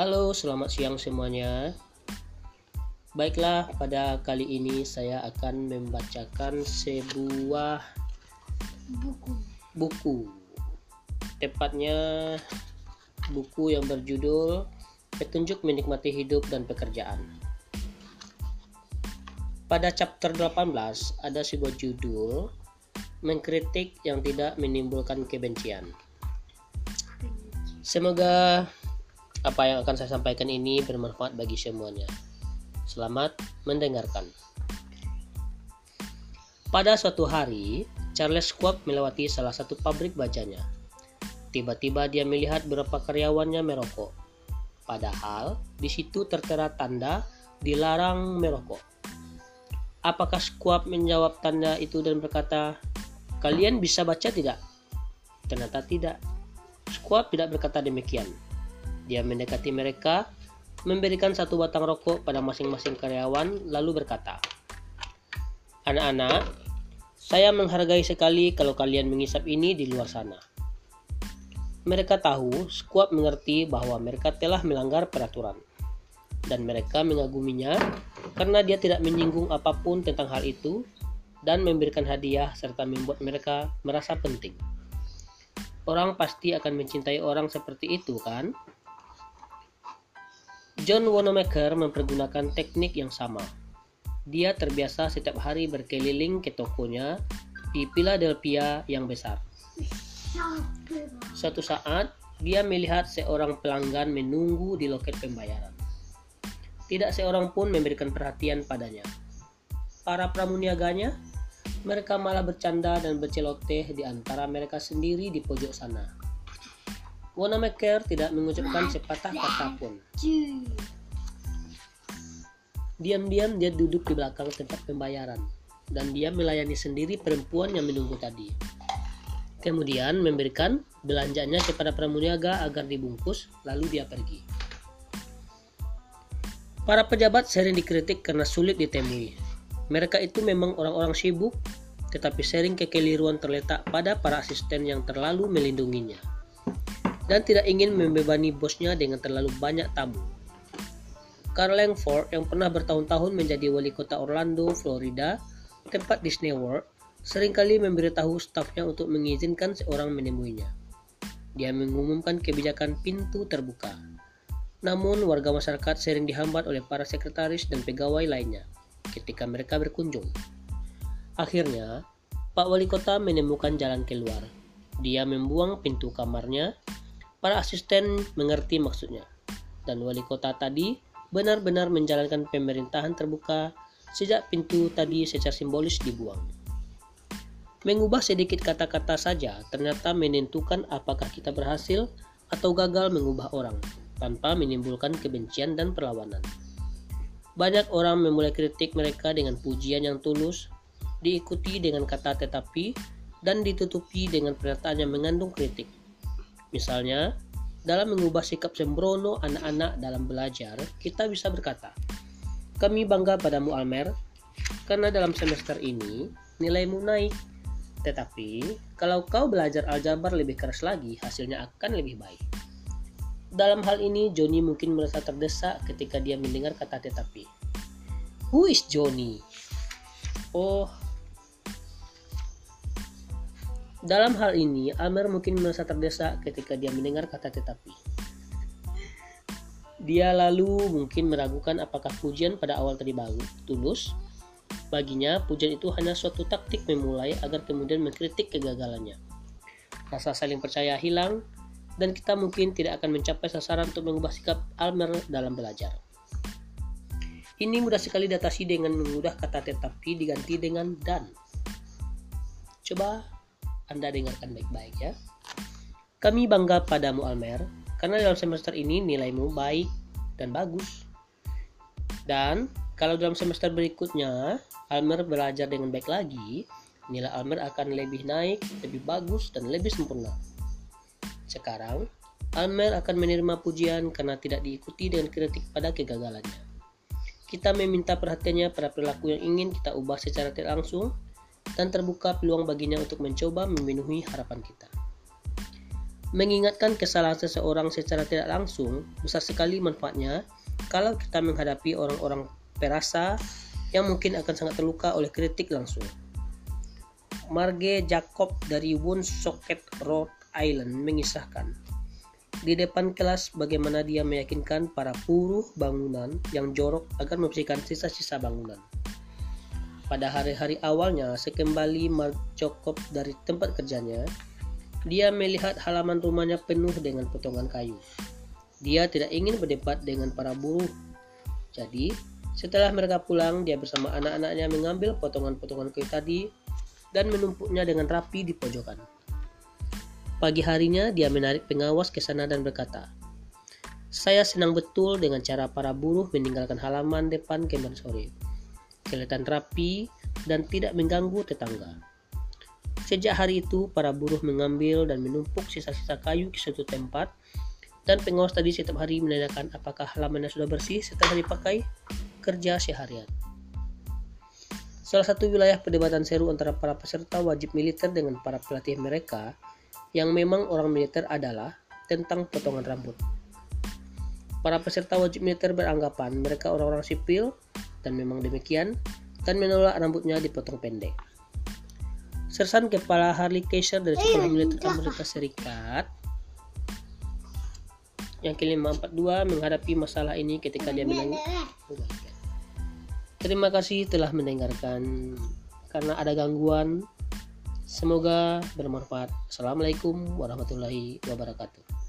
Halo, selamat siang semuanya. Baiklah, pada kali ini saya akan membacakan sebuah buku buku. Tepatnya buku yang berjudul Petunjuk Menikmati Hidup dan Pekerjaan. Pada chapter 18 ada sebuah judul Mengkritik yang tidak menimbulkan kebencian. Semoga apa yang akan saya sampaikan ini bermanfaat bagi semuanya. Selamat mendengarkan. Pada suatu hari, Charles Schwab melewati salah satu pabrik bajanya. Tiba-tiba dia melihat beberapa karyawannya merokok. Padahal di situ tertera tanda dilarang merokok. Apakah Schwab menjawab tanda itu dan berkata, "Kalian bisa baca tidak?" Ternyata tidak. Schwab tidak berkata demikian. Dia mendekati mereka, memberikan satu batang rokok pada masing-masing karyawan, lalu berkata, "Anak-anak, saya menghargai sekali kalau kalian mengisap ini di luar sana." Mereka tahu, Schwab mengerti bahwa mereka telah melanggar peraturan, dan mereka mengaguminya karena dia tidak menyinggung apa pun tentang hal itu dan memberikan hadiah serta membuat mereka merasa penting. Orang pasti akan mencintai orang seperti itu, kan? John Wanamaker mempergunakan teknik yang sama. Dia terbiasa setiap hari berkeliling ke tokonya di Philadelphia yang besar. Suatu saat, dia melihat seorang pelanggan menunggu di loket pembayaran. Tidak seorang pun memberikan perhatian padanya. Para pramuniaganya mereka malah bercanda dan berceloteh di antara mereka sendiri di pojok sana. Wanamaker tidak mengucapkan sepatah kata pun. Diam-diam dia duduk di belakang tempat pembayaran dan dia melayani sendiri perempuan yang menunggu tadi. Kemudian memberikan belanjanya kepada pramuniaga agar dibungkus, lalu dia pergi. Para pejabat sering dikritik karena sulit ditemui, mereka itu memang orang-orang sibuk, tetapi sering kekeliruan terletak pada para asisten yang terlalu melindunginya dan tidak ingin membebani bosnya dengan terlalu banyak tamu. Carl Langford yang pernah bertahun-tahun menjadi wali kota Orlando, Florida, tempat Disney World, sering kali memberitahu stafnya untuk mengizinkan seorang menemuinya. Dia mengumumkan kebijakan pintu terbuka. Namun warga masyarakat sering dihambat oleh para sekretaris dan pegawai lainnya ketika mereka berkunjung. Akhirnya, Pak Wali Kota menemukan jalan keluar. Dia membuang pintu kamarnya. Para asisten mengerti maksudnya. Dan wali kota tadi benar-benar menjalankan pemerintahan terbuka sejak pintu tadi secara simbolis dibuang. Mengubah sedikit kata-kata saja ternyata menentukan apakah kita berhasil atau gagal mengubah orang tanpa menimbulkan kebencian dan perlawanan. Banyak orang memulai kritik mereka dengan pujian yang tulus, diikuti dengan kata tetapi, dan ditutupi dengan pernyataan yang mengandung kritik. Misalnya, dalam mengubah sikap sembrono anak-anak dalam belajar, kita bisa berkata, "Kami bangga padamu, Almer, karena dalam semester ini nilaimu naik. Tetapi, kalau kau belajar aljabar lebih keras lagi, hasilnya akan lebih baik." Dalam hal ini, Johnny mungkin merasa terdesak ketika dia mendengar kata tetapi. Who is Johnny? Oh, dalam hal ini, Almer mungkin merasa terdesak ketika dia mendengar kata tetapi. Dia lalu mungkin meragukan apakah pujian pada awal tadi bagus, tulus. Baginya, pujian itu hanya suatu taktik memulai agar kemudian mengkritik kegagalannya. Rasa saling percaya hilang, dan kita mungkin tidak akan mencapai sasaran untuk mengubah sikap Almer dalam belajar. Ini mudah sekali diatasi dengan mengubah kata tetapi diganti dengan dan. Coba anda dengarkan baik-baik ya. Kami bangga padamu Almer, karena dalam semester ini nilaimu baik dan bagus. Dan kalau dalam semester berikutnya Almer belajar dengan baik lagi, nilai Almer akan lebih naik, lebih bagus, dan lebih sempurna. Sekarang, Almer akan menerima pujian karena tidak diikuti dengan kritik pada kegagalannya. Kita meminta perhatiannya pada perilaku yang ingin kita ubah secara tidak langsung dan terbuka peluang baginya untuk mencoba memenuhi harapan kita. Mengingatkan kesalahan seseorang secara tidak langsung besar sekali manfaatnya kalau kita menghadapi orang-orang perasa yang mungkin akan sangat terluka oleh kritik langsung. Marge Jacob dari Woonsocket, Rhode Island mengisahkan, di depan kelas bagaimana dia meyakinkan para buruh bangunan yang jorok agar membersihkan sisa-sisa bangunan. Pada hari-hari awalnya, sekembali Jacob dari tempat kerjanya, dia melihat halaman rumahnya penuh dengan potongan kayu. Dia tidak ingin berdebat dengan para buruh. Jadi, setelah mereka pulang, dia bersama anak-anaknya mengambil potongan-potongan kayu tadi dan menumpuknya dengan rapi di pojokan. Pagi harinya, dia menarik pengawas ke sana dan berkata, saya senang betul dengan cara para buruh meninggalkan halaman depan kemarin sore. Kelihatan rapi dan tidak mengganggu tetangga. Sejak hari itu, para buruh mengambil dan menumpuk sisa-sisa kayu di suatu tempat dan pengawas tadi setiap hari menanyakan apakah halamannya sudah bersih setelah dipakai kerja seharian. Salah satu wilayah perdebatan seru antara para peserta wajib militer dengan para pelatih mereka yang memang orang militer adalah tentang potongan rambut. Para peserta wajib militer beranggapan mereka orang-orang sipil dan memang demikian dan menolak rambutnya dipotong pendek. Sersan Kepala Harley Kaiser dari Sekolah Militer Amerika Serikat yang ke-542 menghadapi masalah ini ketika dia menang. Terima kasih telah mendengarkan. Karena ada gangguan, semoga bermanfaat. Assalamualaikum warahmatullahi wabarakatuh.